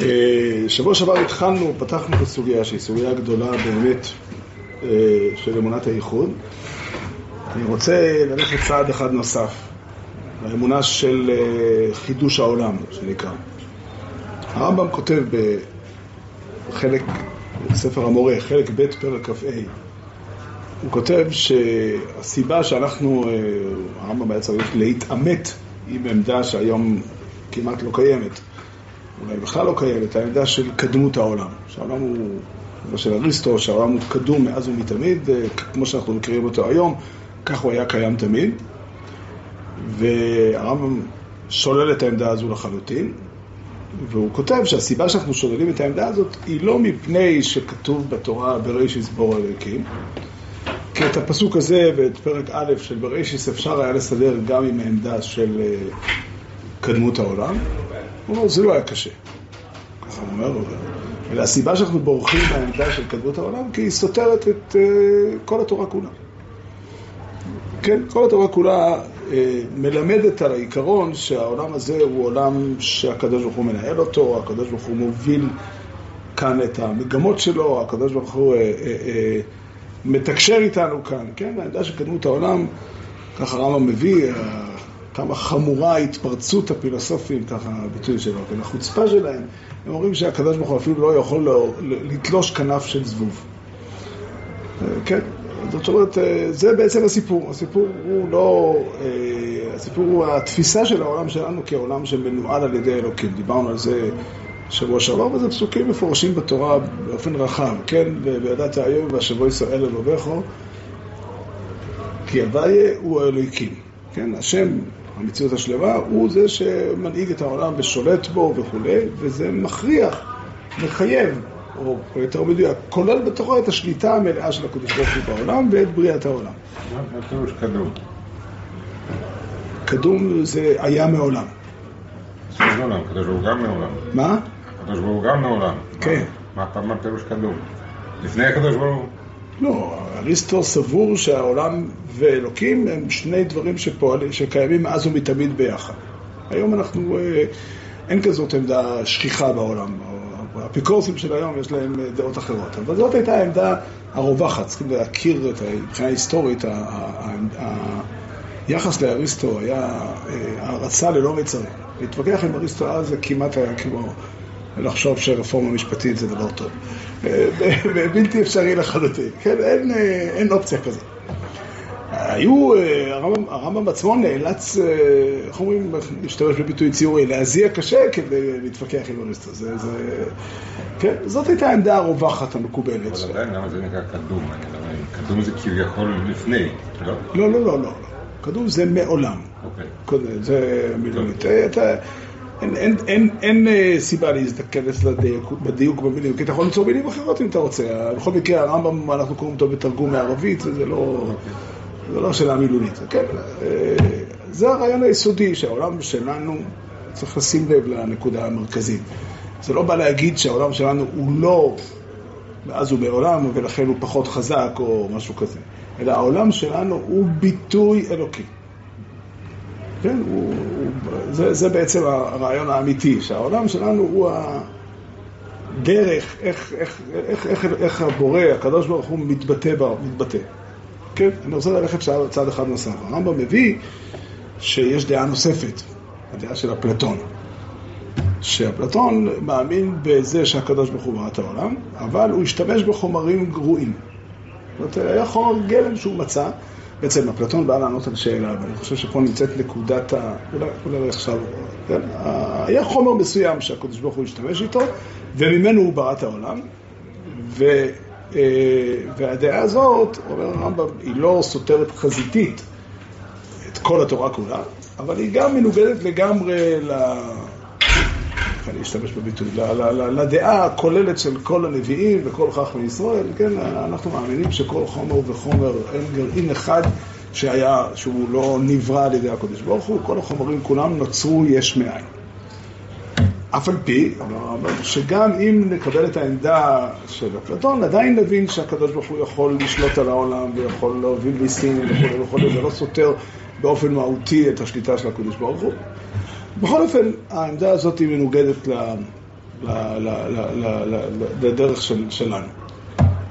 אה, שבוע שעבר התחלנו, פתחנו את הסוגיה שהיא סוגיה גדולה באמת אה, של אמונת הייחוד. אני רוצה ללכת צעד אחד נוסף, האמונה של אה, חידוש העולם, שנקרא. הרמב"ם כותב בחלק, בספר המורה, חלק ב' פרק כ"ה, הוא כותב שהסיבה שאנחנו, הרמב"ם היה צריך להתעמת עם עמדה שהיום כמעט לא קיימת, אולי בכלל לא קיימת, העמדה של קדמות העולם. שהעולם הוא, של אריסטו, שהעולם הוא קדום מאז ומתמיד, אה, כמו שאנחנו מכירים אותו היום, כך הוא היה קיים תמיד. והרמב"ם שולל את העמדה הזו לחלוטין, והוא כותב שהסיבה שאנחנו שוללים את העמדה הזאת היא לא מפני שכתוב בתורה בראשיס בור אלוקים, כי את הפסוק הזה ואת פרק א' של בראשיס אפשר היה לסדר גם עם העמדה של אה, קדמות העולם, הוא אומר, זה לא היה קשה. ככה הוא אומר, והסיבה שאנחנו בורחים מהעמדה של קדמות העולם, כי היא סותרת את uh, כל התורה כולה. כן, כל התורה כולה uh, מלמדת על העיקרון שהעולם הזה הוא עולם שהקדוש ברוך הוא מנהל אותו, הקדוש ברוך הוא מוביל כאן את המגמות שלו, הקדוש ברוך הוא uh, uh, uh, מתקשר איתנו כאן, כן, העמדה של קדמות העולם, ככה רמב"ם מביא, כמה חמורה התפרצות הפילוסופים, ככה הביטוי שלו, כן, החוצפה שלהם, הם אומרים שהקדוש ברוך הוא אפילו לא יכול לא, לתלוש כנף של זבוב. כן, זאת אומרת, זה בעצם הסיפור. הסיפור הוא לא, הסיפור הוא התפיסה של העולם שלנו כעולם שמנוהל על ידי אלוקים. דיברנו על זה שבוע שעבר, וזה פסוקים מפורשים בתורה באופן רחב, כן? וידעת היום והשבוע ישראל אלוביכו, כי הוויה הוא האלוקים. כן, השם המציאות השלמה, הוא זה שמנהיג את העולם ושולט בו וכולי, וזה מכריח, מחייב, או יותר מדויק, כולל בתוכו את השליטה המלאה של הקדוש ברוך הוא בעולם ואת בריאת העולם. מה פירוש קדום? קדום זה היה מעולם. הקדוש ברוך הוא גם מעולם. מה? הקדוש ברוך הוא גם מעולם. כן. מה פירוש קדום? לפני הקדוש ברוך הוא? לא, אריסטו סבור שהעולם ואלוקים הם שני דברים שפועלים, שקיימים מאז ומתמיד ביחד. היום אנחנו, אה, אין כזאת עמדה שכיחה בעולם. האפיקורסים של היום יש להם אה, דעות אחרות. אבל זאת הייתה העמדה הרווחת, צריכים להכיר את מבחינה היסטורית, היחס לאריסטו היה אה, הערצה ללא מצרים. להתווכח עם אריסטו אז זה כמעט היה כמו לחשוב שרפורמה משפטית זה דבר טוב. בלתי אפשרי לחלוטין, כן? אין, אין אופציה כזאת. היו, הרמב"ם, הרמב"ם עצמו נאלץ, איך אומרים, להשתמש בביטוי ציורי, להזיע קשה כדי להתווכח עם אריסטו. זה, זה, כן, זאת הייתה העמדה הרווחת המקובלת. אבל עדיין, למה זה נקרא קדום? קדום זה כביכול לפני, לא? לא, לא, לא, לא. קדום זה מעולם. אוקיי. זה מילולית. אין, אין, אין, אין אין סיבה להזדכנס בדיוק במילים, כי אתה יכול למצוא מילים אחרות אם אתה רוצה. בכל מקרה, הרמב"ם, אנחנו קוראים אותו בתרגום מערבית, וזה לא, זה לא שאלה מילולית. כן, זה הרעיון היסודי, שהעולם שלנו, צריך לשים לב לנקודה המרכזית. זה לא בא להגיד שהעולם שלנו הוא לא מאז ומעולם, ולכן הוא פחות חזק או משהו כזה, אלא העולם שלנו הוא ביטוי אלוקי. כן, הוא, הוא, זה, זה בעצם הרעיון האמיתי, שהעולם שלנו הוא הדרך, איך, איך, איך, איך, איך הבורא, הקדוש ברוך הוא מתבטא, מתבטא. כן, אני רוצה ללכת צעד אחד נוסף. הרמב"ם מביא שיש דעה נוספת, הדעה של אפלטון. שאפלטון מאמין בזה שהקדוש ברוך הוא ברא את העולם, אבל הוא השתמש בחומרים גרועים. זאת אומרת, היה חומר גלם שהוא מצא, בעצם אפלטון בא לענות על שאלה, ואני חושב שפה נמצאת נקודת ה... אולי, אולי עכשיו... כן? היה חומר מסוים שהקדוש ברוך הוא השתמש איתו, וממנו הוא ברא את העולם, ו... אה, והדעה הזאת, אומר הרמב"ם, היא לא סותרת חזיתית את כל התורה כולה, אבל היא גם מנוגדת לגמרי ל... אני אשתמש בביטוי, לדעה הכוללת של כל הנביאים וכל חכמי ישראל, כן, אנחנו מאמינים שכל חומר וחומר, אין גרעין אחד שהיה, שהוא לא נברא על ידי הקדוש ברוך הוא, כל החומרים כולם נוצרו יש מאין. אף על פי, שגם אם נקבל את העמדה של אפלטון, עדיין נבין שהקדוש ברוך הוא יכול לשלוט על העולם ויכול להוביל מיסים וכו' וכו', זה לא סותר באופן מהותי את השליטה של הקדוש ברוך הוא. בכל אופן, העמדה הזאת היא מנוגדת לדרך שלנו.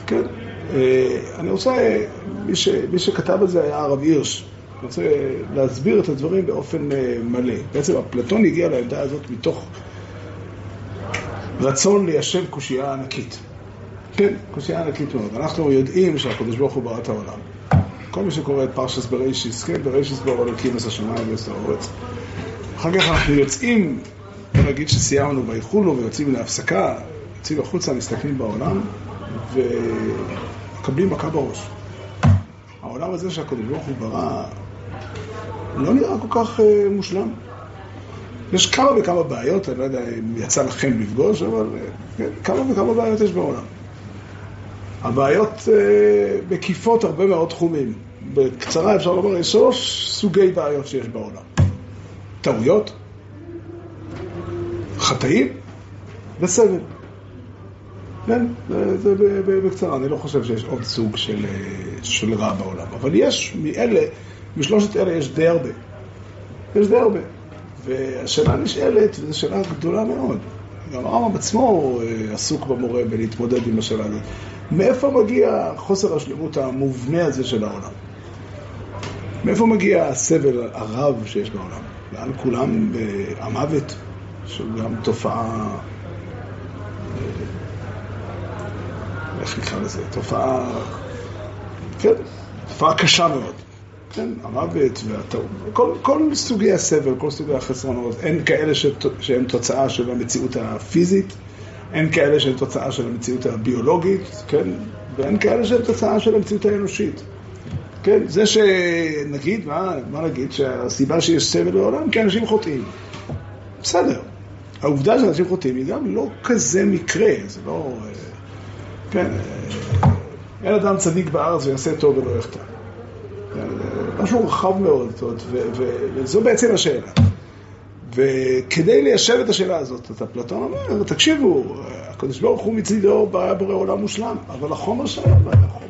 כן? אה, אני רוצה, מי, ש, מי שכתב את זה היה הרב הירש. אני רוצה להסביר את הדברים באופן אה, מלא. בעצם אפלטון הגיע לעמדה הזאת מתוך רצון ליישב קושייה ענקית. כן, קושייה ענקית מאוד. אנחנו יודעים שהקדוש ברוך הוא ברא את העולם. כל מי שקורא את פרשס בראשיס, כן, בראשיס ברא אלוקים עשה שמיים ועשה הארץ. אחר כך אנחנו יוצאים, נגיד שסיימנו ויחולו ויוצאים להפסקה, יוצאים החוצה, מסתכלים בעולם ומקבלים מכה בראש. העולם הזה שהקדוש ברוך הוא ברא לא נראה כל כך uh, מושלם. יש כמה וכמה בעיות, אני לא יודע אם יצא לכם לפגוש, אבל uh, כן, כמה וכמה בעיות יש בעולם. הבעיות uh, מקיפות הרבה מאוד תחומים. בקצרה אפשר לומר, יש שלוש סוגי בעיות שיש בעולם. טעויות, חטאים וסבל. כן, זה, זה בקצרה, אני לא חושב שיש עוד סוג של, של רע בעולם, אבל יש מאלה, משלושת אלה יש די הרבה. יש די הרבה. והשאלה נשאלת, וזו שאלה גדולה מאוד. גם הרמב"ם עצמו אה, עסוק במורה בלהתמודד עם השאלה הזאת. מאיפה מגיע חוסר השלמות המובנה הזה של העולם? מאיפה מגיע הסבל הרב שיש בעולם? לאן כולם המוות, שהוא גם תופעה, איך נקרא לזה? תופעה, כן, תופעה קשה מאוד. כן, המוות והטעות, כל, כל סוגי הסבל, כל סוגי החסרונות, אין כאלה שהם תוצאה של המציאות הפיזית, אין כאלה שהם תוצאה של המציאות הביולוגית, כן, ואין כאלה שהם תוצאה של המציאות האנושית. כן, זה שנגיד, מה, מה נגיד, שהסיבה שיש סבל בעולם, כי אנשים חוטאים. בסדר. העובדה שאנשים חוטאים היא גם לא כזה מקרה, זה לא... אה, כן, אה, אין אדם צדיק בארץ ויעשה טוב ולא יחטא. משהו רחב מאוד, וזו בעצם השאלה. וכדי ליישב את השאלה הזאת, את אפלטון אומר, תקשיבו, הקדוש ברוך הוא מצידו היה בורא עולם מושלם, אבל החומר שלו היה חומר.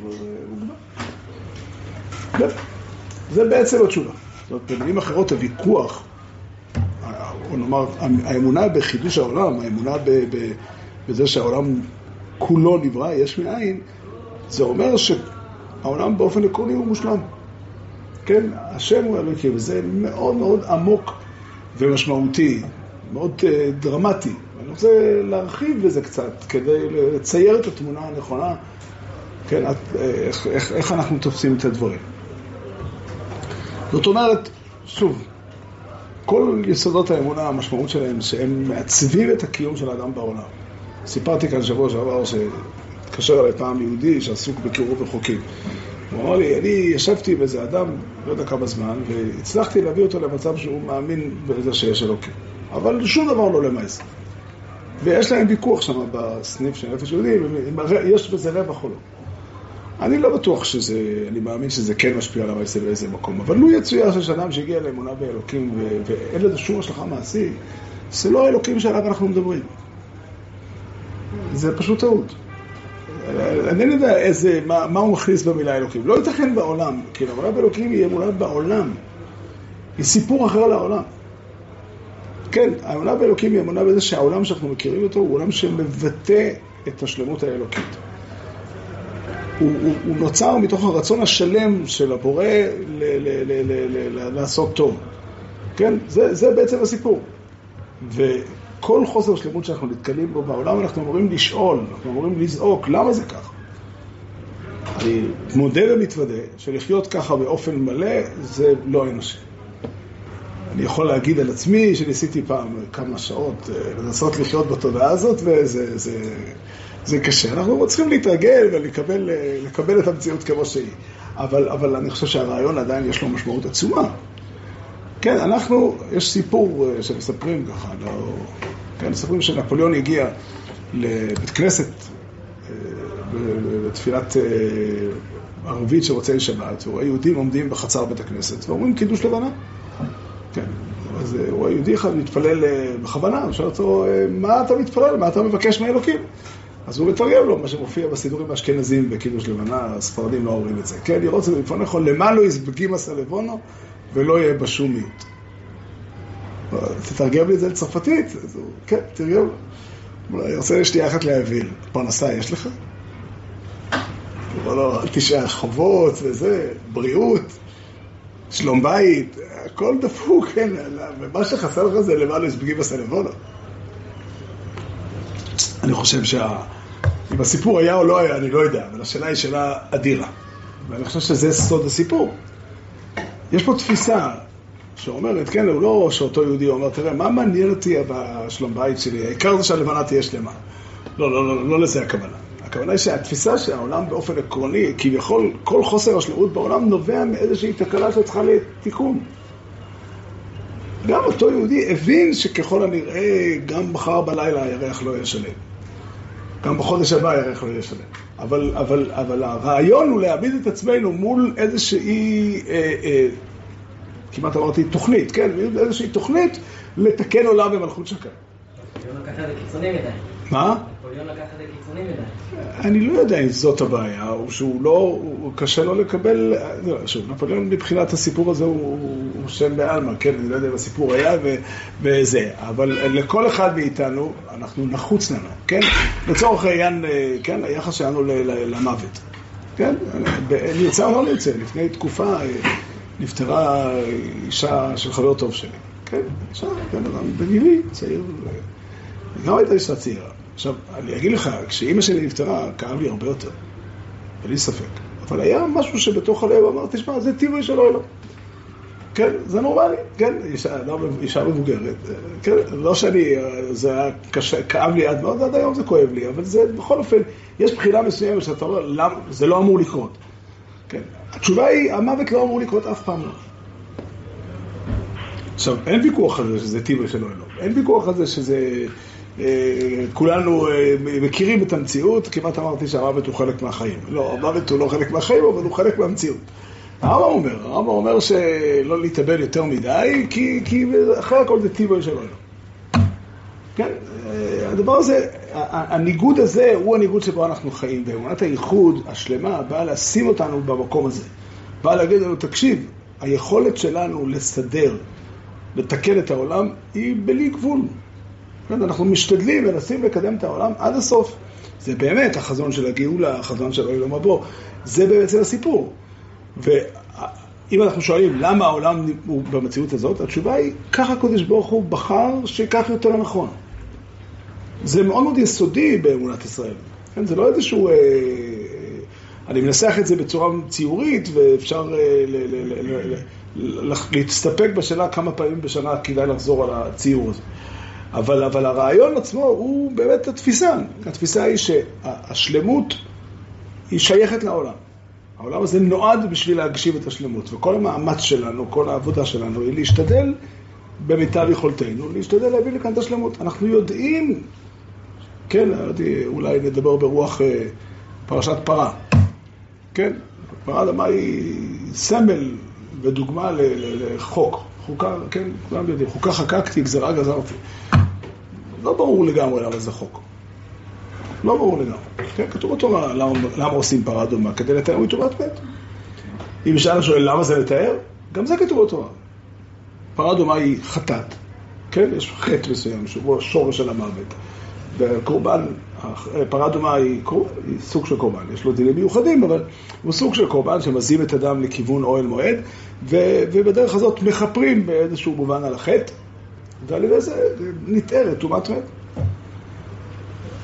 זה בעצם התשובה. זאת אומרת, במילים אחרות, הוויכוח, או נאמר, האמונה בחידוש העולם, האמונה בזה שהעולם כולו נברא, יש מאין, זה אומר שהעולם באופן עקרוני הוא מושלם. כן, השם הוא אלוקים, וזה מאוד מאוד עמוק ומשמעותי, מאוד uh, דרמטי. אני רוצה להרחיב בזה קצת, כדי לצייר את התמונה הנכונה, כן, את, איך, איך, איך אנחנו תופסים את הדברים. זאת אומרת, שוב, כל יסודות האמונה, המשמעות שלהם, שהם מעצבים את הקיום של האדם בעולם. סיפרתי כאן שבוע שעבר שהתקשר אליי פעם יהודי שעסוק בקירוב רחוקים. הוא אמר לי, אני ישבתי עם איזה אדם, לא יודע כמה זמן, והצלחתי להביא אותו למצב שהוא מאמין בזה שיש אלוקים. אבל שום דבר לא למעשה. ויש להם ויכוח שם בסניף של נפש יהודי, יש בזה רווח או לא. אני לא בטוח שזה, אני מאמין שזה כן משפיע על המעשה באיזה מקום, אבל לו יצויר שיש אדם שהגיע לאמונה באלוקים ואין לזה שום השלכה מעשית, זה לא האלוקים שעליו אנחנו מדברים. זה פשוט טעות. אני לא יודע איזה, מה, מה הוא מכניס במילה אלוקים. לא ייתכן בעולם, כי אמונה באלוקים היא אמונה בעולם. היא סיפור אחר לעולם. כן, האמונה באלוקים היא אמונה בזה שהעולם שאנחנו מכירים אותו הוא עולם שמבטא את השלמות האלוקית. הוא, הוא, הוא נוצר מתוך הרצון השלם של הבורא ל, ל, ל, ל, ל, ל, לעשות טוב. כן, זה, זה בעצם הסיפור. ו... כל חוסר שלמות שאנחנו נתקלים בו בעולם, אנחנו אמורים לשאול, אנחנו אמורים לזעוק, למה זה ככה? אני מודה ומתוודה שלחיות ככה באופן מלא זה לא אנושי. אני יכול להגיד על עצמי שניסיתי פעם כמה שעות אה, לנסות לחיות בתודעה הזאת, וזה זה, זה קשה. אנחנו צריכים להתרגל ולקבל אה, את המציאות כמו שהיא. אבל, אבל אני חושב שהרעיון עדיין יש לו משמעות עצומה. כן, אנחנו, יש סיפור אה, שמספרים ככה, לא... כן, מספרים שנפוליאון הגיע לבית כנסת אה, בתפילת ערבית של מוצאי שבת, הוא רואה יהודים עומדים בחצר בית הכנסת ואומרים קידוש לבנה. כן, אז הוא רואה יהודי אחד מתפלל בכוונה, הוא שואל אותו, מה אתה מתפלל? מה אתה מבקש מאלוקים? אז הוא מתרגם לו מה שמופיע בסידורים האשכנזים בקידוש לבנה, הספרדים לא אומרים את זה. כן, לראות את זה בפניך, למעלו יסבגים הסלבונו ולא יהיה בשום. תתרגם לי את זה לצרפתית, כן, תרגם. אני רוצה שנייה אחת להבין, פרנסה יש לך? הוא אל תשאר חובות וזה, בריאות, שלום בית, הכל דפוק, כן, ומה שחסר לך זה למעלה פגיעים בסלבונה. אני חושב שה... אם הסיפור היה או לא היה, אני לא יודע, אבל השאלה היא שאלה אדירה. ואני חושב שזה סוד הסיפור. יש פה תפיסה שאומרת, כן, הוא לא שאותו יהודי אומר, תראה, מה מעניין אותי בשלום בית שלי? העיקר זה שהלבנה תהיה שלמה. לא, לא, לא, לא לזה הכוונה. הכוונה היא שהתפיסה שהעולם באופן עקרוני, כביכול כל חוסר השלמות בעולם נובע מאיזושהי תקלה שצריכה לתיקון. גם אותו יהודי הבין שככל הנראה גם מחר בלילה הירח לא יהיה שלם. גם בחודש הבא הירח לא יהיה שלם. אבל, אבל, אבל הרעיון הוא להעמיד את עצמנו מול איזושהי, אה, אה, כמעט אמרתי תוכנית, כן? איזושהי תוכנית לתקן עולם במלכות שקר. מה? מדי. אני לא יודע אם זאת הבעיה, או שהוא לא, קשה לו לקבל, לא, שוב, נפוליאון מבחינת הסיפור הזה הוא, שם בעלמא, כן, אני לא יודע אם הסיפור היה וזה, אבל לכל אחד מאיתנו, אנחנו נחוץ לנו, כן? לצורך העניין, כן, היחס שלנו למוות, כן? נרצה או לא נרצה, לפני תקופה נפטרה אישה של חבר טוב שלי, כן? אישה, כן, אדם בגילי, צעיר, גם הייתה אישה צעירה. עכשיו, אני אגיד לך, כשאימא שלי נפטרה, כאב לי הרבה יותר, בלי ספק. אבל היה משהו שבתוך הלב אמר, תשמע, זה טבעי של העולם. כן, זה נורמלי, כן, אישה, אישה מבוגרת, כן, לא שאני, זה היה קשה, כאב לי עד מאוד, עד היום זה כואב לי, אבל זה, בכל אופן, יש בחינה מסוימת שאתה אומר, למה, זה לא אמור לקרות. כן, התשובה היא, המוות לא אמור לקרות אף פעם לא. עכשיו, אין ויכוח על זה שזה טבעי של העולם, אין ויכוח על זה שזה... אה, כולנו אה, מכירים את המציאות, כמעט אמרתי שהמוות הוא חלק מהחיים. לא, המוות הוא לא חלק מהחיים, אבל הוא חלק מהמציאות. הרמב"ם אומר, הרמב"ם אומר שלא להתאבד יותר מדי, כי, כי אחרי הכל זה טבעי של עולם. כן, אה, הדבר הזה, הניגוד הזה הוא הניגוד שבו אנחנו חיים, ואמונת הייחוד השלמה באה לשים אותנו במקום הזה. באה להגיד לנו, תקשיב, היכולת שלנו לסדר, לתקן את העולם, היא בלי גבול. כן, אנחנו משתדלים, מנסים לקדם את העולם עד הסוף. זה באמת החזון של הגאולה, החזון של העולם הבא. זה בעצם הסיפור. ואם אנחנו שואלים למה העולם הוא במציאות הזאת, התשובה היא, ככה הקדוש ברוך הוא בחר שכך יותר נכון. זה מאוד מאוד יסודי באמונת ישראל. כן, זה לא איזשהו... אה, אני מנסח את זה בצורה ציורית, ואפשר אה, להסתפק בשאלה כמה פעמים בשנה כדאי לחזור על הציור הזה. אבל, אבל הרעיון עצמו הוא באמת התפיסה. התפיסה היא שהשלמות היא שייכת לעולם. העולם הזה נועד בשביל להגשים את השלמות, וכל המאמץ שלנו, כל העבודה שלנו היא להשתדל במיטב יכולתנו, להשתדל להביא לכאן את השלמות. אנחנו יודעים, כן, אולי נדבר ברוח אה, פרשת פרה, כן, פרה אדמה היא סמל ודוגמה לחוק, חוקה, כן, כולם יודעים, חוקה חקקתי, גזרה גזרתי. לא ברור לגמרי למה זה חוק. לא ברור לגמרי. כן, כתוב בתורה למה, למה עושים פרה אדומה, כדי לתאר מטומאת מת. אם ישאל שואל למה זה לתאר, גם זה כתוב בתורה. פרה אדומה היא חטאת, כן? יש חטא מסוים שהוא השורש של המוות. וקורבן, פרה אדומה היא, היא סוג של קורבן, יש לו דינים מיוחדים, אבל הוא סוג של קורבן שמזים את הדם לכיוון אוהל מועד, ו, ובדרך הזאת מכפרים באיזשהו מובן על החטא, ועל ידי זה נתארת טומאת מת.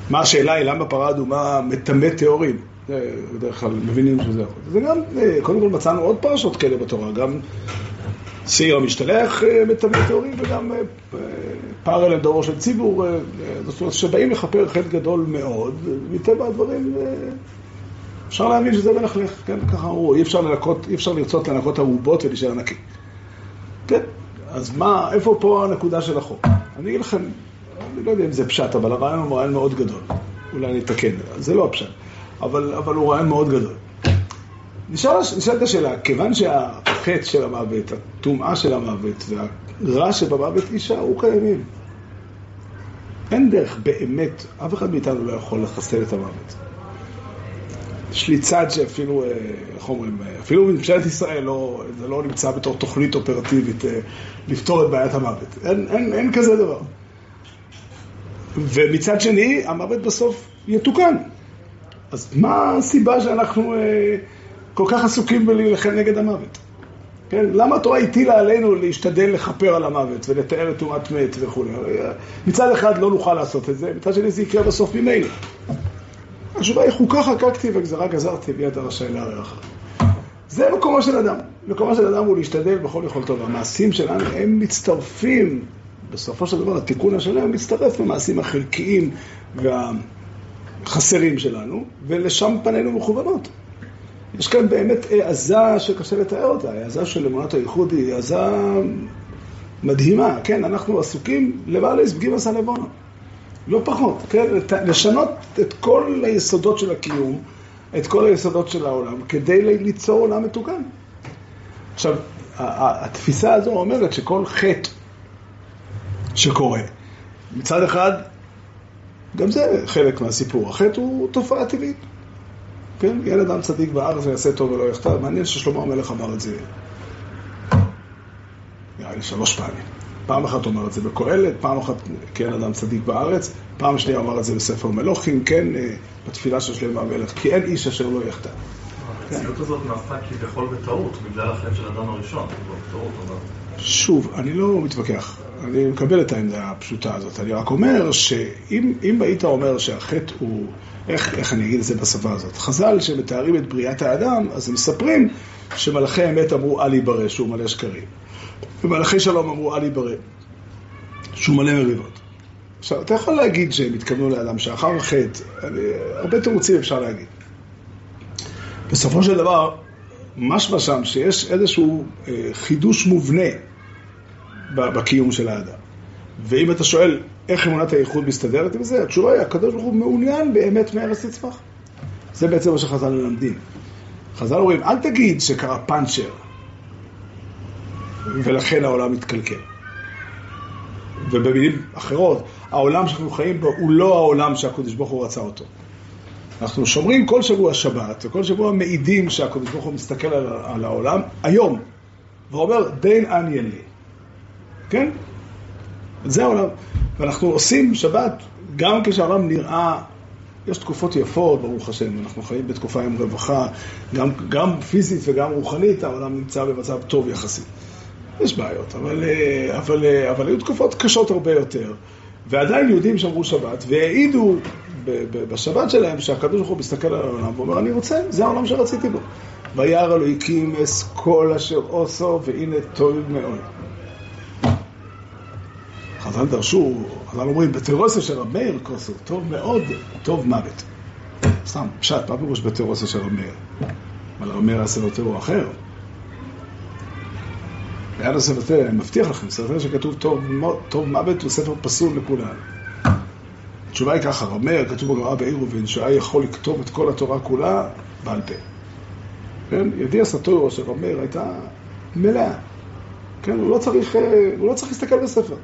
מה השאלה היא למה פרה אדומה מטמא טהורים? בדרך כלל מבינים שזה יכול. זה גם, קודם כל מצאנו עוד פרשות כאלה בתורה, גם שעיר המשתלח אה, מטמא טהורים וגם אה, פר אל דורו של ציבור, אה, זאת אומרת שבאים לכפר חטא גדול מאוד, מטבע הדברים אפשר להבין שזה מלכלך, כן, ככה אמרו, אי אפשר לנקות, אי אפשר לרצות לנקות ארובות ולהישאר נקי. כן, אז מה, איפה פה הנקודה של החוק? אני אגיד לכם, אני לא יודע אם זה פשט, אבל הרעיון הוא רעיון מאוד גדול. אולי אני אתקן, זה לא הפשט, אבל, אבל הוא רעיון מאוד גדול. נשאלת השאלה, כיוון שהחטא של המוות, הטומאה של המוות והרע שבמוות יישארו קיימים. אין דרך באמת, אף אחד מאיתנו לא יכול לחסל את המוות. יש לי צד שאפילו, אה, איך אומרים, אה, אפילו בממשלת ישראל לא, זה לא נמצא בתור תוכנית אופרטיבית אה, לפתור את בעיית המוות. אין, אין, אין כזה דבר. ומצד שני, המוות בסוף יתוקן. אז מה הסיבה שאנחנו אה, כל כך עסוקים בלהילחם נגד המוות? כן? למה התורה הטילה עלינו להשתדל לכפר על המוות ולתאר את טומאת מת וכו'? מצד אחד לא נוכל לעשות את זה, מצד שני זה יקרה בסוף ממילא. התשובה היא חוקה חקקתי וגזרה גזרתי ביד הרשאי לארח. זה מקומו של אדם. מקומו של אדם הוא להשתדל בכל יכולתו, והמעשים שלנו הם מצטרפים, בסופו של דבר התיקון השלם מצטרף למעשים החלקיים והחסרים שלנו, ולשם פנינו מכוונות. יש כאן באמת העזה שקשה לתאר אותה, העזה של אמונת הייחוד היא העזה מדהימה, כן, אנחנו עסוקים לבעל הסבגים עשה לבונו, לא פחות, כן, לשנות את כל היסודות של הקיום, את כל היסודות של העולם, כדי ליצור עולם מתוקן. עכשיו, התפיסה הזו אומרת שכל חטא שקורה, מצד אחד, גם זה חלק מהסיפור, החטא הוא תופעה טבעית. כן? ילד עם צדיק בארץ ויעשה טוב ולא יחטא. מעניין ששלמה המלך אמר את זה, נראה לי שלוש פעמים. פעם אחת אומר את זה בקהלת, פעם אחת כן אדם צדיק בארץ, פעם שנייה אמר את זה בספר מלוכים, כן אה, בתפילה של שלמה המלך, כי אין איש אשר לא יחטא. המציאות הזאת נעשתה כביכול בטעות, בגלל החטא של אדם הראשון. שוב, אני לא מתווכח, אני מקבל את העמדה הפשוטה הזאת, אני רק אומר שאם היית אומר שהחטא הוא, איך, איך אני אגיד את זה בשפה הזאת? חז"ל שמתארים את בריאת האדם, אז הם מספרים שמלאכי אמת אמרו אל יברא, שהוא מלא שקרים. ומלאכי שלום אמרו אל יברא, שהוא מלא מריבות. עכשיו, אתה יכול להגיד שהם התכוונו לאדם שאחר חטא, הרבה תירוצים אפשר להגיד. בסופו של דבר, משמע שם שיש איזשהו אה, חידוש מובנה בקיום של האדם. ואם אתה שואל איך אמונת הייחוד מסתדרת עם זה, התשובה היא, הקדוש ברוך הוא מעוניין באמת מארץ תצמח. זה בעצם מה שחז"ל מלמדים. חז"ל אומרים, אל תגיד שקרה פאנצ'ר ולכן העולם מתקלקל. ובמילים אחרות, העולם שאנחנו חיים בו הוא לא העולם שהקדוש ברוך הוא רצה אותו. אנחנו שומרים כל שבוע שבת, וכל שבוע מעידים שהקדוש ברוך הוא מסתכל על, על העולם היום, ואומר, דין עניין לי. כן? זה העולם. ואנחנו עושים שבת גם כשהעולם נראה, יש תקופות יפות, ברוך השם, אנחנו חיים בתקופה עם רווחה, גם, גם פיזית וגם רוחנית, העולם נמצא במצב טוב יחסית. יש בעיות, אבל, אבל, אבל היו תקופות קשות הרבה יותר. ועדיין יהודים שמרו שבת, והעידו בשבת שלהם שהקדוש ברוך הוא מסתכל על העולם ואומר, אני רוצה, זה העולם שרציתי בו. וירא אלוהיקים אס כל אשר עושו, והנה טוב מאוד. חז"ל דרשו, חז"ל אומרים, בתירוסיה של רב מאיר כוסו, טוב מאוד, טוב מוות. סתם, פשט, מה פירוש בתירוסיה של רב מאיר? אבל רב מאיר היה ספר תיאור אחר. ליד הספר אני מבטיח לכם, ספר שכתוב טוב, טוב מוות הוא ספר פסול לכולם. התשובה היא ככה, רב מאיר, כתוב בגמרא בעירובין, שהיה יכול לכתוב את כל התורה כולה בעל פה. כן? ידיע סטורו של רב מאיר הייתה מלאה. כן? הוא לא צריך, הוא לא צריך להסתכל בספר.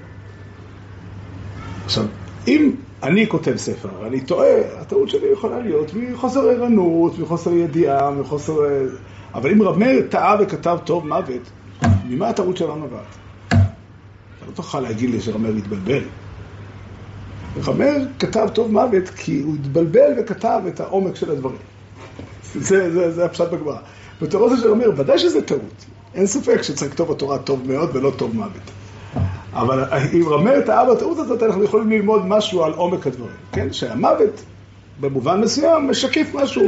עכשיו, אם אני כותב ספר, אני טועה, הטעות שלי יכולה להיות מחוסר ערנות, מחוסר ידיעה, מחוסר... אבל אם רב מאיר טעה וכתב טוב מוות, ממה הטעות שלנו נובעת? אתה לא תוכל להגיד לי שרב מאיר התבלבל. רב מאיר כתב טוב מוות כי הוא התבלבל וכתב את העומק של הדברים. זה, זה, זה הפשט בגמרא. בתורות של רב מאיר, ודאי שזה טעות. אין ספק שצריך לכתוב בתורה טוב מאוד ולא טוב מוות. אבל אם רמר את האבא הטעות הזאת, אנחנו יכולים ללמוד משהו על עומק הדברים, כן? שהמוות, במובן מסוים, משקף משהו,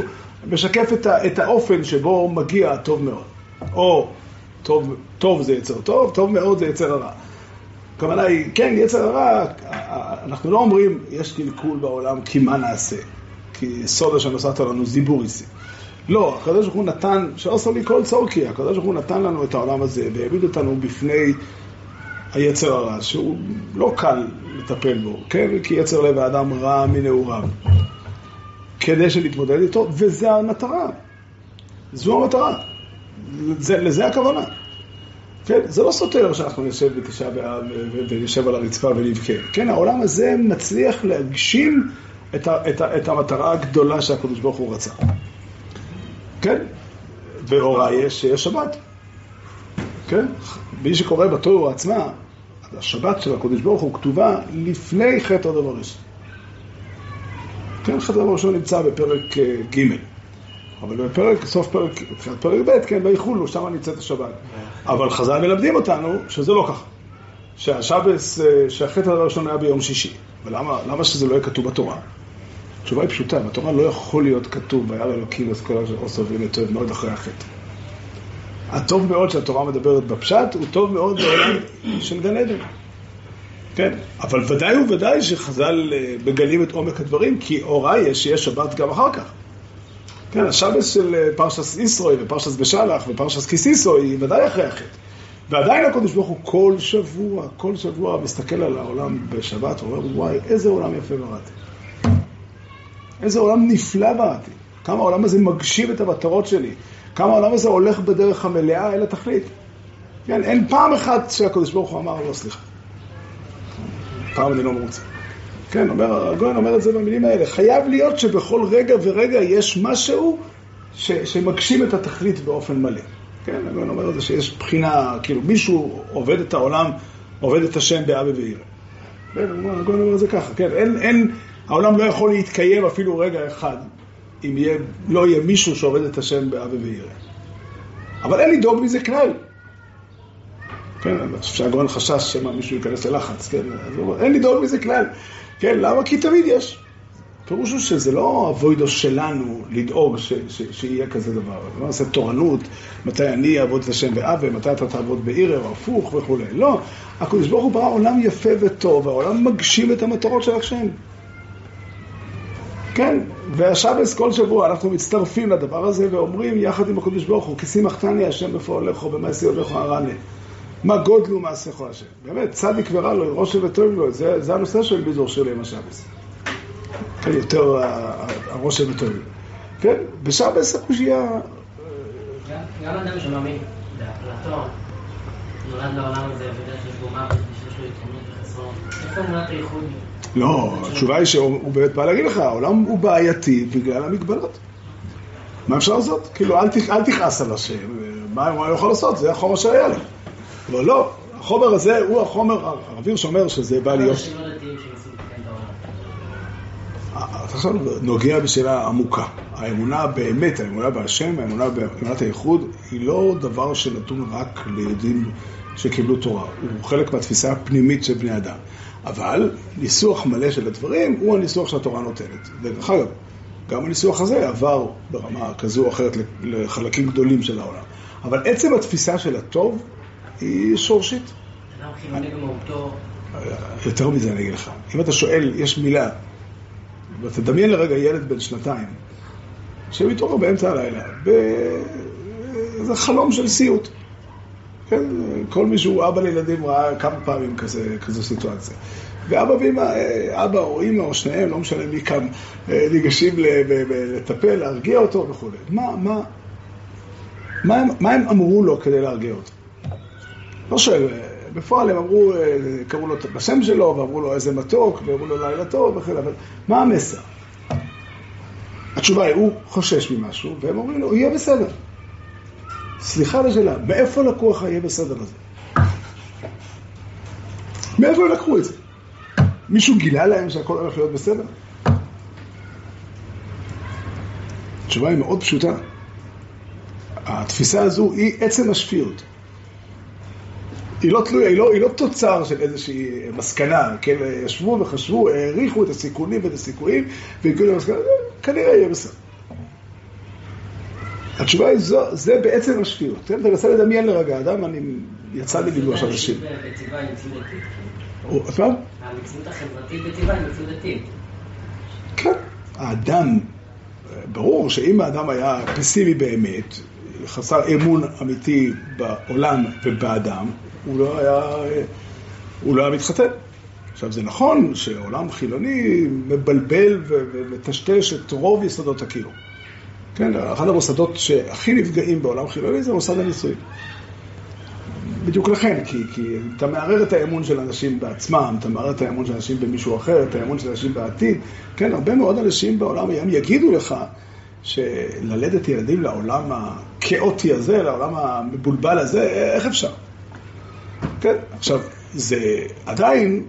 משקף את, ה, את האופן שבו מגיע טוב מאוד. או טוב, טוב זה יצר טוב, טוב מאוד זה יצר הרע. הכוונה היא, כן, יצר הרע, אנחנו לא אומרים, יש קלקול בעולם, כי מה נעשה? כי סודה שנוסעת לנו זיבוריסי. לא, הקדוש ברוך הוא נתן, שעושה לי כל צורקי, הקדוש ברוך הוא נתן לנו את העולם הזה והעמיד אותנו בפני היצר הרע, שהוא לא קל לטפל בו, כן? כי יצר לב האדם רע מנעוריו. כדי שנתמודד איתו, וזה המטרה. זו המטרה. זה, לזה הכוונה. כן, זה לא סותר שאנחנו נשב בתשעה באב ונשב על הרצפה ונבכה. כן, העולם הזה מצליח להגשים את, ה, את, ה, את המטרה הגדולה שהקדוש ברוך הוא רצה. כן, והוראה יש שבת. כן, מי שקורא בתור עצמה, השבת של הקודש ברוך הוא כתובה לפני חטא הדבר ראשון. כן, חטא אדם הראשון נמצא בפרק אה, ג', אבל בפרק, סוף פרק, תחילת פרק ב', כן, ויחולו, שם נמצאת השבת. אבל חז"ל מלמדים אותנו שזה לא ככה. שהשבס, אה, שהחטא הראשון היה ביום שישי. ולמה שזה לא יהיה כתוב בתורה? התשובה היא פשוטה, בתורה לא יכול להיות כתוב, והיה לאלוקים אז כל עושה והנה טוב מאוד אחרי החטא. הטוב מאוד שהתורה מדברת בפשט, הוא טוב מאוד בעולם של גן עדן. כן, אבל ודאי וודאי שחז"ל אה, מגלים את עומק הדברים, כי הוראה יש שיש שבת גם אחר כך. כן, השבת של אה, פרשס איסרוי ופרשס בשלח ופרשס כיסיסו היא ודאי אחרי החטא. ועדיין הקדוש ברוך הוא כל שבוע, כל שבוע מסתכל על העולם בשבת ואומר, וואי, איזה עולם יפה בראתי. איזה עולם נפלא בראתי. כמה העולם הזה מגשים את המטרות שלי. כמה העולם הזה הולך בדרך המלאה אל התכלית. כן, אין פעם אחת שהקדוש ברוך הוא אמר, לא, סליחה. פעם אני לא מרוצה. כן, אומר, הגויין אומר את זה במילים האלה. חייב להיות שבכל רגע ורגע יש משהו ש, שמגשים את התכלית באופן מלא. כן, הגויין אומר את זה שיש בחינה, כאילו מישהו עובד את העולם, עובד את השם באבי ועירה. כן, הגויין אומר את זה ככה, כן, אין, אין, העולם לא יכול להתקיים אפילו רגע אחד אם יהיה, לא יהיה מישהו שעובד את השם באבי ועירה. אבל אין לדאוג מזה כלל. כן, אני חושב שהגורן חשש שמא מישהו ייכנס ללחץ, כן, אז הוא אומר, אין לדאוג מזה כלל. כן, למה? כי תמיד יש. פירוש הוא שזה לא הווידו שלנו לדאוג ש, ש, שיהיה כזה דבר. לא נעשה תורנות, מתי אני אעבוד את השם באבה, מתי אתה תעבוד בעירה, או הפוך וכולי. לא, הקדוש ברוך הוא ברא עולם יפה וטוב, והעולם מגשים את המטרות של השם. כן, והשבס כל שבוע אנחנו מצטרפים לדבר הזה ואומרים יחד עם הקדוש ברוך הוא, כי שימחתני השם בפועלך במעשי אוהבך הרנה. מה גודלו מעשיך השם. באמת, צדיק ורע לו, ראש וטוב לו, זה, זה הנושא של ביזור של יום השבס. כן, יותר הראש וטוב. כן, בשבס הקושייה... גם אדם שמאמין באפלטון, נולד לעולם הזה בו מוות ושיש לו יתרונות וחסרונות, איפה אמונת הייחוד? לא, התשובה היא שהוא באמת בא להגיד לך, העולם הוא בעייתי בגלל המגבלות. מה אפשר לעשות? כאילו, אל תכעס על השם, מה הוא יכול לעשות? זה החומר שהיה לי. אבל לא, החומר הזה הוא החומר, הרב הירש אומר שזה בא להיות... אתה עכשיו נוגע בשאלה עמוקה. האמונה באמת, האמונה בהשם, האמונה באמונת הייחוד, היא לא דבר שנתון רק ליהודים שקיבלו תורה. הוא חלק מהתפיסה הפנימית של בני אדם. אבל ניסוח מלא של הדברים הוא הניסוח שהתורה נותנת. ודרך אגב, גם הניסוח הזה עבר ברמה כזו או אחרת לחלקים גדולים של העולם. אבל עצם התפיסה של הטוב היא שורשית. אדם חילוני במהותו... יותר מזה אני אגיד לך. אם אתה שואל, יש מילה, ותדמיין לרגע ילד בן שנתיים, שמתעורר באמצע הלילה, זה חלום של סיוט. כן, כל מי שהוא אבא לילדים ראה כמה פעמים כזה, כזו סיטואציה. ואבא ואמא, אבא או אמא או שניהם, לא משנה מי כאן, ניגשים לטפל, להרגיע אותו וכו'. מה, מה, מה, מה הם אמרו לו כדי להרגיע אותו? לא שואל, בפועל הם אמרו, קראו לו בשם שלו, ואמרו לו איזה מתוק, ואמרו לו לילה טוב וכו', אבל מה המסר? התשובה היא, הוא חושש ממשהו, והם אומרים לו, יהיה בסדר. סליחה על השאלה, מאיפה לקחו יהיה בסדר הזה? מאיפה הם לקחו את זה? מישהו גילה להם שהכל הולך להיות בסדר? התשובה היא מאוד פשוטה. התפיסה הזו היא עצם השפיות. היא לא תלויה, היא לא, היא לא תוצר של איזושהי מסקנה, כן, ישבו וחשבו, העריכו את הסיכונים ואת הסיכויים, והגיעו למסקנה, כנראה יהיה בסדר. התשובה היא, זו, זה בעצם השפיות. כן, תנסה לדמיין לרגע, אדם, אני יצא לי לפגוש אנשים. עוד פעם? המציאות החברתית בטבעה היא מציאות דתית. כן, האדם, ברור שאם האדם היה פסימי באמת, חסר אמון אמיתי בעולם ובאדם, הוא לא היה, הוא לא היה מתחתן. עכשיו, זה נכון שעולם חילוני מבלבל ומטשטש את רוב יסודות הקיום. כן, אחד המוסדות שהכי נפגעים בעולם חילוני זה מוסד הנישואים. בדיוק לכן, כי, כי אתה מערער את האמון של אנשים בעצמם, אתה מערער את האמון של אנשים במישהו אחר, את האמון של אנשים בעתיד. כן, הרבה מאוד אנשים בעולם היום יגידו לך שללדת ילדים לעולם הכאוטי הזה, לעולם המבולבל הזה, איך אפשר? כן, עכשיו, זה עדיין,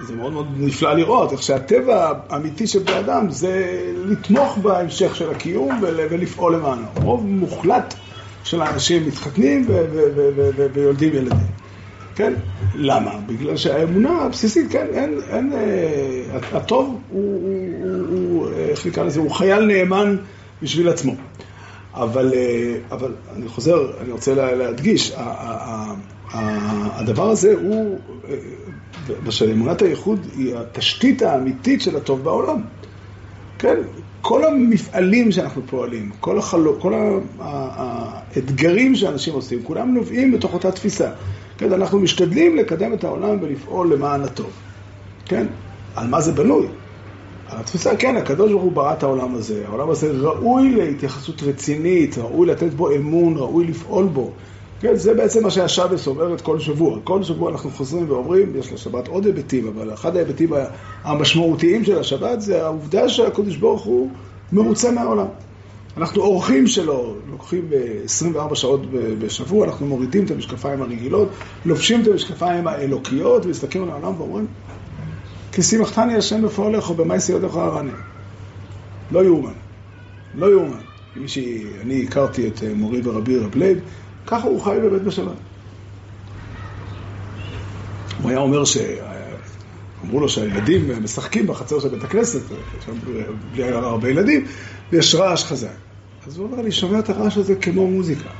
זה מאוד מאוד נפלא לראות איך שהטבע האמיתי של בני אדם זה לתמוך בהמשך של הקיום ול- ולפעול למענו. רוב מוחלט של האנשים מתחתנים ויולדים ילדים. כן? למה? בגלל שהאמונה הבסיסית, כן, אין, אין, אה, הטוב הוא, הוא, הוא, איך נקרא לזה, הוא חייל נאמן בשביל עצמו. אבל, אה, אבל אני חוזר, אני רוצה לה- להדגיש, הדבר הזה הוא, בשביל אמונת הייחוד היא התשתית האמיתית של הטוב בעולם. כן, כל המפעלים שאנחנו פועלים, כל, החלו, כל האתגרים שאנשים עושים, כולם נובעים מתוך אותה תפיסה. כן, אנחנו משתדלים לקדם את העולם ולפעול למען הטוב. כן, על מה זה בנוי? על התפיסה, כן, הקדוש ברוך הוא ברא את העולם הזה. העולם הזה ראוי להתייחסות רצינית, ראוי לתת בו אמון, ראוי לפעול בו. כן, זה בעצם מה שהשבס אומרת כל שבוע. כל שבוע אנחנו חוזרים ואומרים, יש לשבת עוד היבטים, אבל אחד ההיבטים המשמעותיים של השבת זה העובדה שהקדוש ברוך הוא מרוצה מהעולם. אנחנו אורחים שלו, לוקחים אה, 24 שעות ב- בשבוע, אנחנו מורידים את המשקפיים הרגילות, לובשים את המשקפיים האלוקיות, ומסתכלים על העולם ואומרים, כי שימחתני השם בפעלך ובמעשי ידיך ארנן. לא יאומן. לא יאומן. מי שאני הכרתי את אה, מורי ורבי רב לייב, ככה הוא חי באמת בשבת. הוא היה אומר ש... אמרו לו שהילדים משחקים בחצר של בית הכנסת, שם בלי עין הרע הרבה ילדים, ויש רעש חזק. אז הוא אומר, אני שומע את הרעש הזה כמו מוזיקה.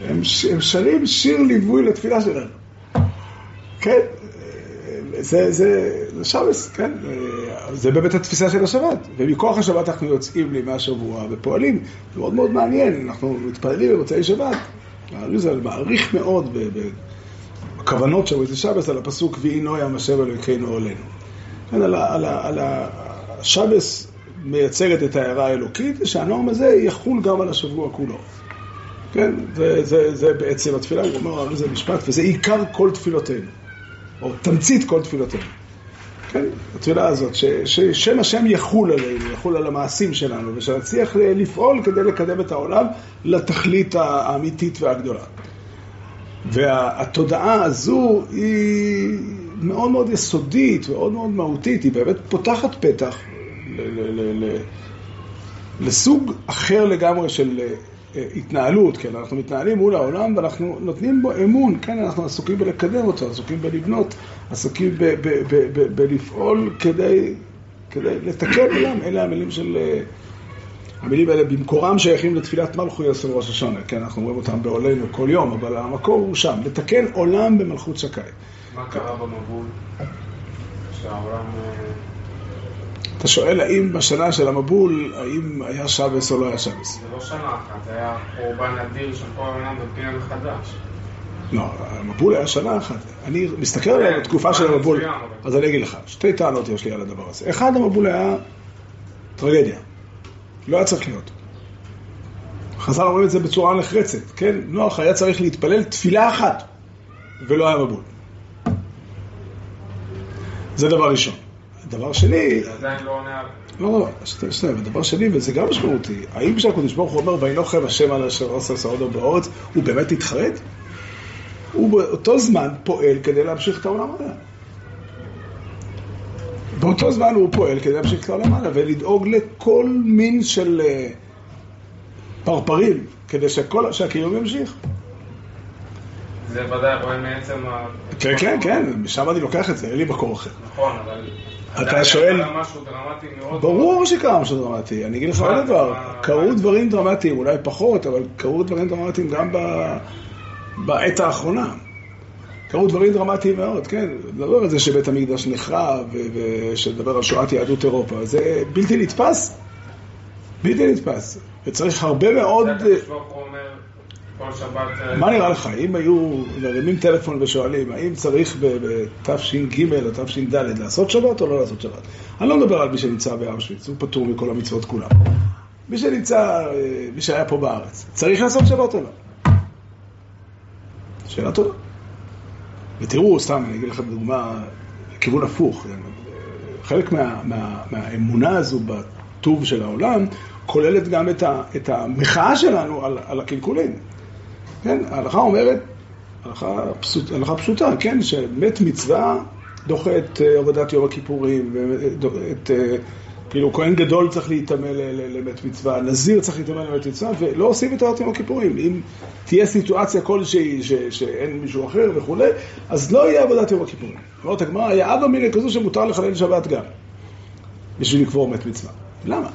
הם, הם שרים שיר ליווי לתפילה שלנו. כן, זה, זה, זה שבס, כן, זה באמת התפיסה של השבת. ומכוח השבת אנחנו יוצאים לימי השבוע ופועלים. זה מאוד מאוד מעניין, אנחנו מתפללים במוצאי שבת. זה מעריך מאוד בכוונות של שבס על הפסוק ויהי עם השם אלוהינו עולנו. כן, על, על, על השבס מייצגת את ההערה האלוקית, שהנורם הזה יחול גם על השבוע כולו. כן, זה, זה, זה בעצם התפילה, הוא אומר זה משפט, וזה עיקר כל תפילותינו, או תמצית כל תפילותינו. כן, התפילה הזאת, ש- ששם השם יחול עלינו, יחול על המעשים שלנו, ושנצליח לפעול כדי לקדם את העולם לתכלית האמיתית והגדולה. והתודעה הזו היא מאוד מאוד יסודית, מאוד מאוד מהותית, היא באמת פותחת פתח ל- ל- ל- לסוג אחר לגמרי של אה, התנהלות, כן, אנחנו מתנהלים מול העולם ואנחנו נותנים בו אמון, כן, אנחנו עסוקים בלקדם אותו, עסוקים בלבנות, עסוקים בלפעול כדי, כדי לתקן עולם, אלה המילים של... אה, המילים האלה במקורם שייכים לתפילת מלכו יסוד ראש השונה, כן, אנחנו אומרים אותם בעולנו כל יום, אבל המקור הוא שם, לתקן עולם במלכות שקי. מה קרה במבול? שהעולם... אתה שואל האם בשנה של המבול, האם היה שבס או לא היה שבס? זה לא שנה אחת, היה חורבן אדיר של כל העולם ובנייה מחדש. לא, המבול היה שנה אחת. אני מסתכל על התקופה של המבול, אז אני אגיד לך, שתי טענות יש לי על הדבר הזה. אחד, המבול היה טרגדיה. לא היה צריך להיות. חז"ל אומרים את זה בצורה נחרצת, כן? נוח היה צריך להתפלל תפילה אחת, ולא היה מבול. זה דבר ראשון. דבר שני, זה עדיין לא עונה על... לא, לא, שנייה, ודבר שני, וזה גם משמעותי, האם כשהקדוש ברוך הוא אומר, וינוחם השם על אשר עושה סעודו באורץ, הוא באמת התחרט? הוא באותו זמן פועל כדי להמשיך את העולם הלאה. באותו זמן הוא פועל כדי להמשיך את העולם הלאה, ולדאוג לכל מין של אה, פרפרים, כדי שכל, שהקיום ימשיך. זה ודאי רואה מעצם ה... כן, כן, כן, משם אני לוקח את זה, אין לי מקור אחר. נכון, אבל... אתה שואל-. ברור שקרה משהו דרמטי. אני אגיד לך עוד דבר, קרו דברים דרמטיים, אולי פחות, אבל קרו דברים דרמטיים גם בעת האחרונה. קרו דברים דרמטיים מאוד, כן. לדבר על זה שבית המקדש נחרב, ו- ושנדבר על שואת יהדות אירופה, זה בלתי נתפס. בלתי נתפס. וצריך הרבה מאוד... זה הקדוש ברוך הוא אומר כל שבת... אה, מה נראה לך, אם היו מרימים טלפון ושואלים, האם צריך בתש"ג או תש"ד לעשות שבת או לא לעשות שבת? אני לא מדבר על מי שנמצא באושוויץ, הוא פטור מכל המצוות כולם. מי שנמצא, אה, מי שהיה פה בארץ, צריך לעשות שבת או לא? שאלה טובה. ותראו, סתם, אני אגיד לכם דוגמה, כיוון הפוך. כן? חלק מה, מה, מהאמונה הזו בטוב של העולם, כוללת גם את, ה, את המחאה שלנו על, על הקלקולים. כן, ההלכה אומרת, הלכה, פשוט, הלכה פשוטה, כן, שמת מצווה דוחה את אה, עבודת יום הכיפורים, ואת, אה, כאילו כהן גדול צריך להיטמא למת מצווה, נזיר צריך להיטמא למת מצווה, ולא עושים את עבודת יום הכיפורים. אם תהיה סיטואציה כלשהי ש- שאין מישהו אחר וכולי, אז לא יהיה עבודת יום הכיפורים. אומרת הגמרא, היה אבא מיני כזו שמותר לחלל שבת גם, בשביל לקבור מת מצווה. למה?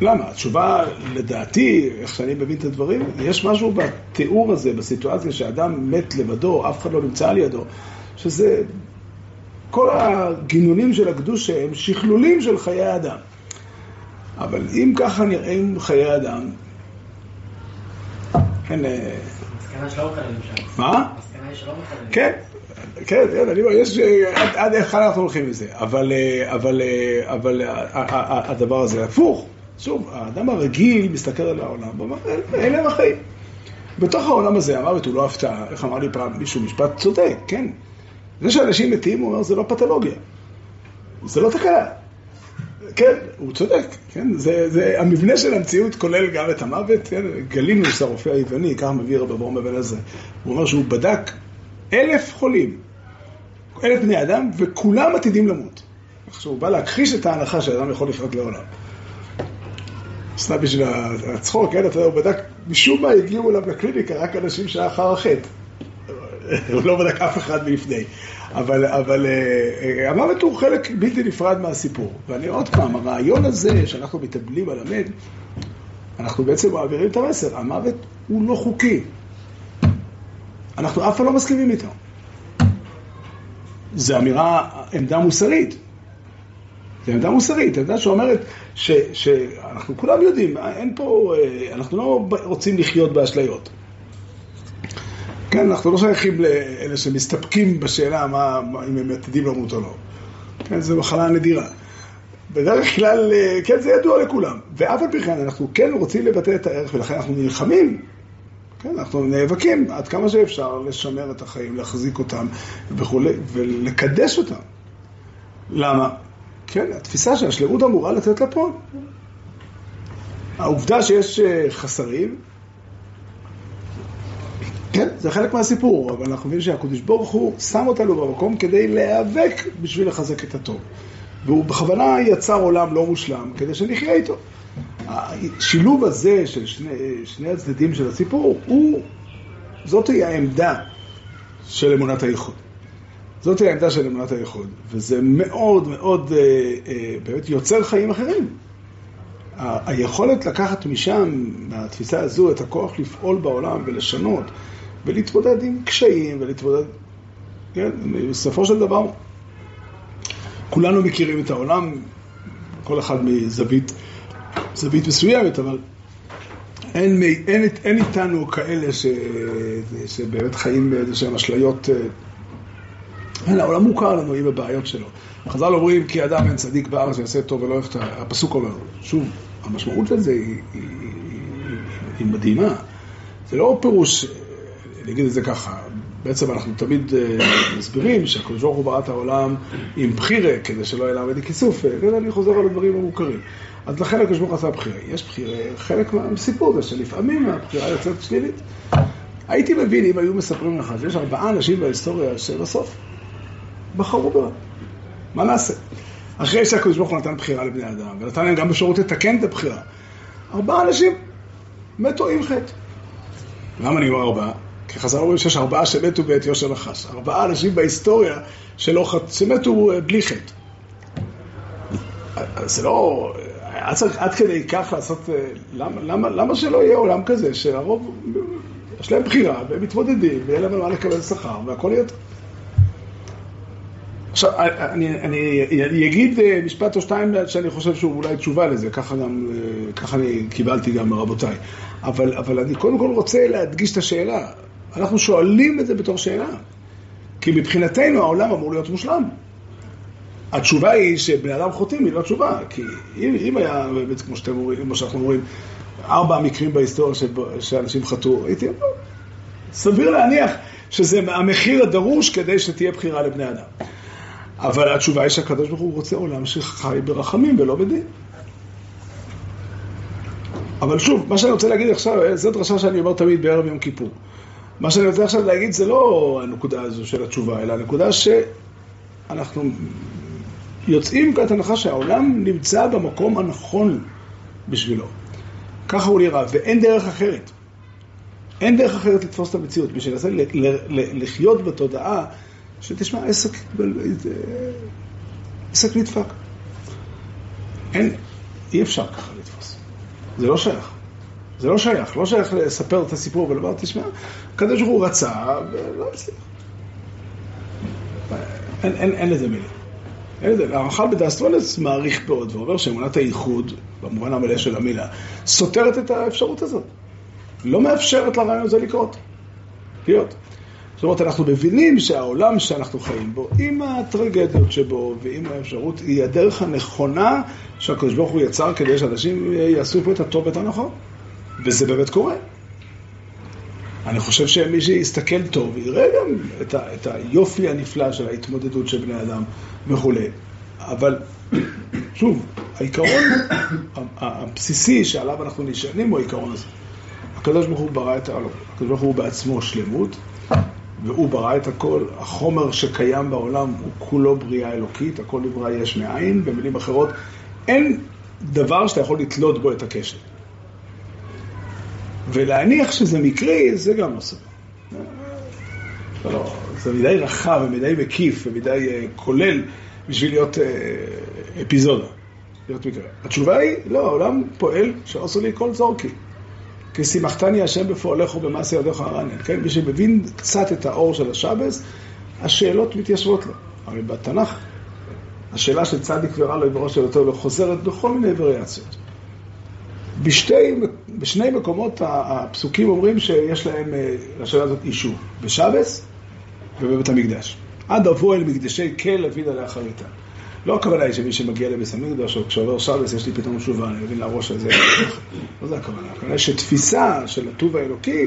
למה? התשובה, לדעתי, איך שאני מבין את הדברים, יש משהו בתיאור הזה, בסיטואציה שאדם מת לבדו, אף אחד לא נמצא לידו, שזה... כל הגינונים של הקדוש הם שכלולים של חיי האדם. אבל אם ככה נראים חיי אדם, כן, אה, מסקנה שלא מחללים שם. מה? מסקנה שלא מחללים. כן, כן, כן, אני אומר, יש, אה, עד, היכן אנחנו הולכים עם זה, אבל, אה, אבל, הדבר הזה הפוך. שוב, האדם הרגיל מסתכל על העולם ואומר, "אל- אלה הם החיים. בתוך העולם הזה, המוות הוא לא הפתעה, איך אמר לי פעם מישהו, משפט צודק, כן. זה שאנשים מתים, הוא אומר, זה לא פתולוגיה, זה לא תקלה. כן, הוא צודק, כן, זה, זה, המבנה של המציאות כולל גם את המוות, כן, גלינוס הרופא היווני, ככה מביא רבי אברהם אבן עזרא, הוא אומר שהוא בדק אלף חולים, אלף בני אדם, וכולם עתידים למות. עכשיו הוא בא להכחיש את ההנחה שאדם יכול לחיות לעולם. סתם בשביל הצחוק, כן, אתה יודע, הוא בדק, משום מה הגיעו אליו לקליניקה רק אנשים שאחר החטא. הוא לא בדק אף אחד מלפני. אבל, אבל אה, המוות הוא חלק בלתי נפרד מהסיפור. ואני עוד פעם, הרעיון הזה שאנחנו מתאבלים על המת, אנחנו בעצם מעבירים את המסר, המוות הוא לא חוקי. אנחנו אף פעם לא מסכימים איתו. זו אמירה, עמדה מוסרית. זו עמדה מוסרית, עמדה שאומרת ש, שאנחנו כולם יודעים, אין פה, אה, אנחנו לא רוצים לחיות באשליות. כן, אנחנו לא שייכים לאלה שמסתפקים בשאלה מה, מה, אם הם עתידים למות או לא. כן, זו מחלה נדירה. בדרך כלל, אה, כן, זה ידוע לכולם. ואף על פי כן, אנחנו כן רוצים לבטא את הערך, ולכן אנחנו נלחמים. כן, אנחנו נאבקים עד כמה שאפשר לשמר את החיים, להחזיק אותם וכולי, ולקדש אותם. למה? כן, התפיסה שהשלמות אמורה לתת לפועל. העובדה שיש אה, חסרים, כן, זה חלק מהסיפור, אבל אנחנו מבינים שהקדוש ברוך הוא שם אותנו במקום כדי להיאבק בשביל לחזק את הטוב. והוא בכוונה יצר עולם לא מושלם כדי שנחיה איתו. השילוב הזה של שני, שני הצדדים של הסיפור, הוא, זאת היא העמדה של אמונת הייחוד. זאת העמדה של אמונת הייחוד, וזה מאוד מאוד אה, אה, באמת יוצר חיים אחרים. היכולת לקחת משם, מהתפיסה הזו, את הכוח לפעול בעולם ולשנות, ולהתמודד עם קשיים, ולהתמודד, כן, בסופו של דבר, כולנו מכירים את העולם, כל אחד מזווית זווית מסוימת, אבל אין, אין, אין איתנו כאלה ש, שבאמת חיים באיזה שהם אשליות. אין, העולם מוכר לנו עם הבעיות שלו. חז"ל אומרים כי אדם אין צדיק בארץ ויעשה טוב ולא ה... הפסוק אומר, שוב, המשמעות של זה היא, מדהימה. זה לא פירוש, אני אגיד את זה ככה, בעצם אנחנו תמיד אה, מסבירים שהקדוש ברוך הוא ברא את העולם עם בחירה, כדי שלא יהיה לעבד כיסוף, אה, אני חוזר על הדברים המוכרים. אז לכן הקדוש ברוך הוא עשה בחירה. יש בחירה, חלק מהסיפור זה שלפעמים הבחירה יוצאת שלילית. הייתי מבין אם היו מספרים לך שיש ארבעה אנשים בהיסטוריה שבסוף בחרו בה. מה נעשה? אחרי שהקדוש ברוך הוא נתן בחירה לבני אדם, ונתן להם גם אפשרות לתקן את הבחירה, ארבעה אנשים מתו עם חטא. למה אני אומר ארבעה? כי חז"ל אומרים שיש ארבעה שמתו בעת יושר נחש. ארבעה אנשים בהיסטוריה שלא חט... שמתו אה, בלי חטא. אז זה לא... היה צריך עד כדי כך לעשות... אה, למה, למה, למה שלא יהיה עולם כזה שהרוב... יש להם בחירה, והם מתמודדים, ויהיה להם על מה לקבל שכר, והכל יהיה טוב. עכשיו, אני, אני, אני אגיד אה, משפט או שתיים שאני חושב שהוא אולי תשובה לזה, ככה גם, אה, ככה אני קיבלתי גם מרבותיי. אבל, אבל אני קודם כל רוצה להדגיש את השאלה. אנחנו שואלים את זה בתור שאלה. כי מבחינתנו העולם אמור להיות מושלם. התשובה היא שבני אדם חוטאים היא לא תשובה. כי אם, אם היה, באמת, כמו שאתם אומרים, כמו שאנחנו אומרים, ארבע מקרים בהיסטוריה שבו, שאנשים חטאו, הייתי אומר, סביר להניח שזה המחיר הדרוש כדי שתהיה בחירה לבני אדם. אבל התשובה היא שהקדוש ברוך הוא רוצה עולם שחי ברחמים ולא בדין. אבל שוב, מה שאני רוצה להגיד עכשיו, זו דרשה שאני אומר תמיד בערב יום כיפור. מה שאני רוצה עכשיו להגיד זה לא הנקודה הזו של התשובה, אלא הנקודה שאנחנו יוצאים מנקודת הנחה שהעולם נמצא במקום הנכון בשבילו. ככה הוא נראה, ואין דרך אחרת. אין דרך אחרת לתפוס את המציאות. מי שינסה לחיות בתודעה, שתשמע, עסק, עסק נדפק. אין, אי אפשר ככה לתפוס. זה לא שייך. זה לא שייך. לא שייך לספר את הסיפור ולומר, תשמע, הקדוש ברוך הוא רצה ולא הצליח. אין, אין, אין לזה מילים. אין לזה. הרמח"ל בדעת תבונות מעריך מאוד ואומר שאמונת הייחוד, במובן המלא של המילה, סותרת את האפשרות הזאת. לא מאפשרת לרעיון הזה לקרות. להיות. זאת אומרת, אנחנו מבינים שהעולם שאנחנו חיים בו, עם הטרגדיות שבו ועם האפשרות, היא הדרך הנכונה שהקדוש ברוך הוא יצר כדי שאנשים יעשו פה את הטוב ואת הנכון. וזה באמת קורה. אני חושב שמי שיסתכל טוב יראה גם את, ה, את היופי הנפלא של ההתמודדות של בני אדם וכולי. אבל שוב, העיקרון הבסיסי שעליו אנחנו נשענים הוא העיקרון הזה. הקדוש ברוך הוא ברא את העולם, הקדוש ברוך הוא בעצמו שלמות, והוא ברא את הכל, החומר שקיים בעולם הוא כולו בריאה אלוקית, הכל נברא יש מאין, במילים אחרות, אין דבר שאתה יכול לתלות בו את הקשר. ולהניח שזה מקרי, זה גם לא סביר. לא, לא, זה מדי רחב ומדי מקיף ומדי uh, כולל בשביל להיות uh, אפיזודה, להיות מקרה. התשובה היא, לא, העולם פועל שעושה לי כל צורקי. כי שימחתני השם בפועלך ובמעשה ידיך הרנן. כן, מי שמבין קצת את האור של השבס, השאלות מתיישבות לו. הרי בתנ"ך, השאלה של צדיק ורע לו בראש של יותר לא חוזרת בכל מיני וריאציות. בשתי, בשני מקומות הפסוקים אומרים שיש להם, לשאלה הזאת אישור, בשבס ובבית המקדש. עד אבוא אל מקדשי כל אבינה לאחריתה. לא הכוונה היא שמי שמגיע לבית המקדש, או כשעובר שבס יש לי פתאום תשובה, אני מבין לראש הזה. לא זה הכוונה. הכוונה היא שתפיסה של הטוב האלוקי,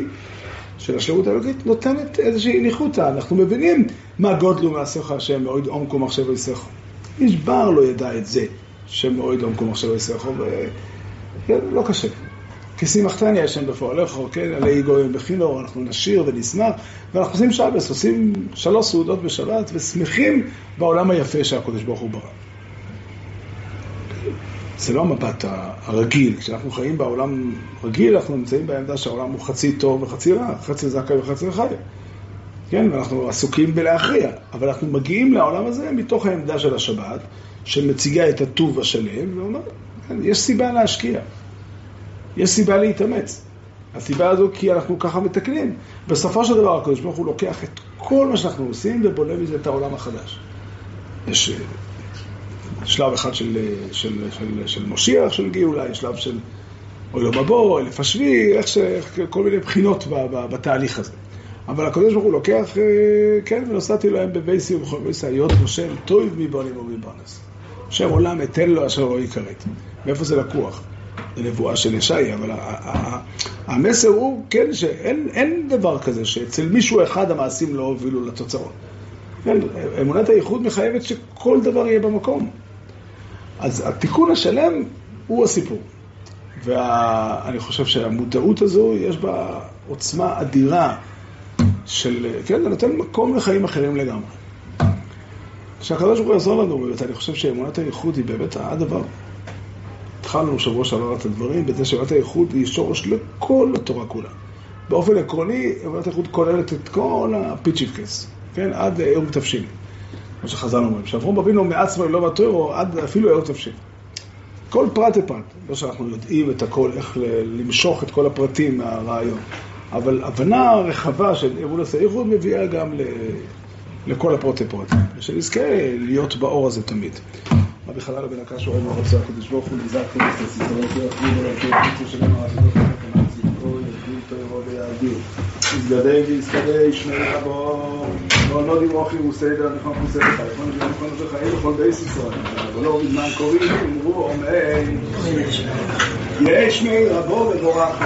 של השירות האלוקית, נותנת איזושהי ניחותא. אנחנו מבינים מה גודלו מעשיך השם, מאויד עומקו מחשב יסכו. איש בר לא ידע את זה, שמאויד עומקו מחשב יסכו, כן, לא קשה. כי שימחתני השם בפועלך, כן, עלי גויים בחינור, אנחנו נשיר ונשמח, ואנחנו עושים שבס, עושים שלוש סעודות בשבת, ושמחים בעולם היפה שהקדוש ברוך הוא ברא. זה לא המבט הרגיל, כשאנחנו חיים בעולם רגיל, אנחנו נמצאים בעמדה שהעולם הוא חצי טוב וחצי רע, חצי זכאי וחצי חי. כן, ואנחנו עסוקים בלהכריע, אבל אנחנו מגיעים לעולם הזה מתוך העמדה של השבת, שמציגה את הטוב השלם, ואומרת, כן, יש סיבה להשקיע. יש סיבה להתאמץ. הסיבה הזו כי אנחנו ככה מתקנים. בסופו של דבר הקדוש ברוך הוא לוקח את כל מה שאנחנו עושים ובונה מזה את העולם החדש. יש שלב אחד של, של, של, של מושיח, של גאולה, יש שלב של עולם הבא, אלף השביעי, איך ש... כל מיני בחינות בתהליך הזה. אבל הקדוש ברוך הוא לוקח, כן, ונוסעתי להם בבייסי ובכל בייסי, היות משה טוב מבונים ומבונס. שם עולם אתן לו אשר לא יכרת. מאיפה זה לקוח? זה נבואה של ישעי, אבל המסר הוא, כן, שאין דבר כזה שאצל מישהו אחד המעשים לא הובילו לתוצאות. כן, אמונת הייחוד מחייבת שכל דבר יהיה במקום. אז התיקון השלם הוא הסיפור. ואני חושב שהמודעות הזו, יש בה עוצמה אדירה של, כן, זה נותן מקום לחיים אחרים לגמרי. שהקדוש ברוך הוא יעזור לנו, באמת, אני חושב שאמונת הייחוד היא באמת הדבר. התחלנו שבוע שעבר את הדברים, בזה שאמונת הייחוד היא שורש לכל התורה כולה. באופן עקרוני, אמונת הייחוד כוללת את כל הפיצ'יפקס, כן, עד ערב תבשיל. כמו שחז"ל אומרים, שאברום אבינו מעצמו לא בתוירו, עד אפילו ערב תבשיל. כל פרט ופרט, לא שאנחנו יודעים את הכל, איך למשוך את כל הפרטים מהרעיון, אבל הבנה רחבה של אמונת הייחוד מביאה גם ל... לכל הפרוטי פרוטים, ושנזכה להיות באור הזה תמיד. רבי חלל בן הקש אוהב מאוד רוצה הקדוש ברוך הוא נזק כנסת סיסרות יחדים ולכי פיצו עתידות ונקמת צדקו יחדים תוירו ויעדיר. יזגדי ויזגדי שמי רבו. ועונו דמוכי וסדר נכון חוסר לך נכון נכון נכון חיים בכל בייס ישראל ולא בזמן קוראים? אמרו אמן יש שמי רבו ובורך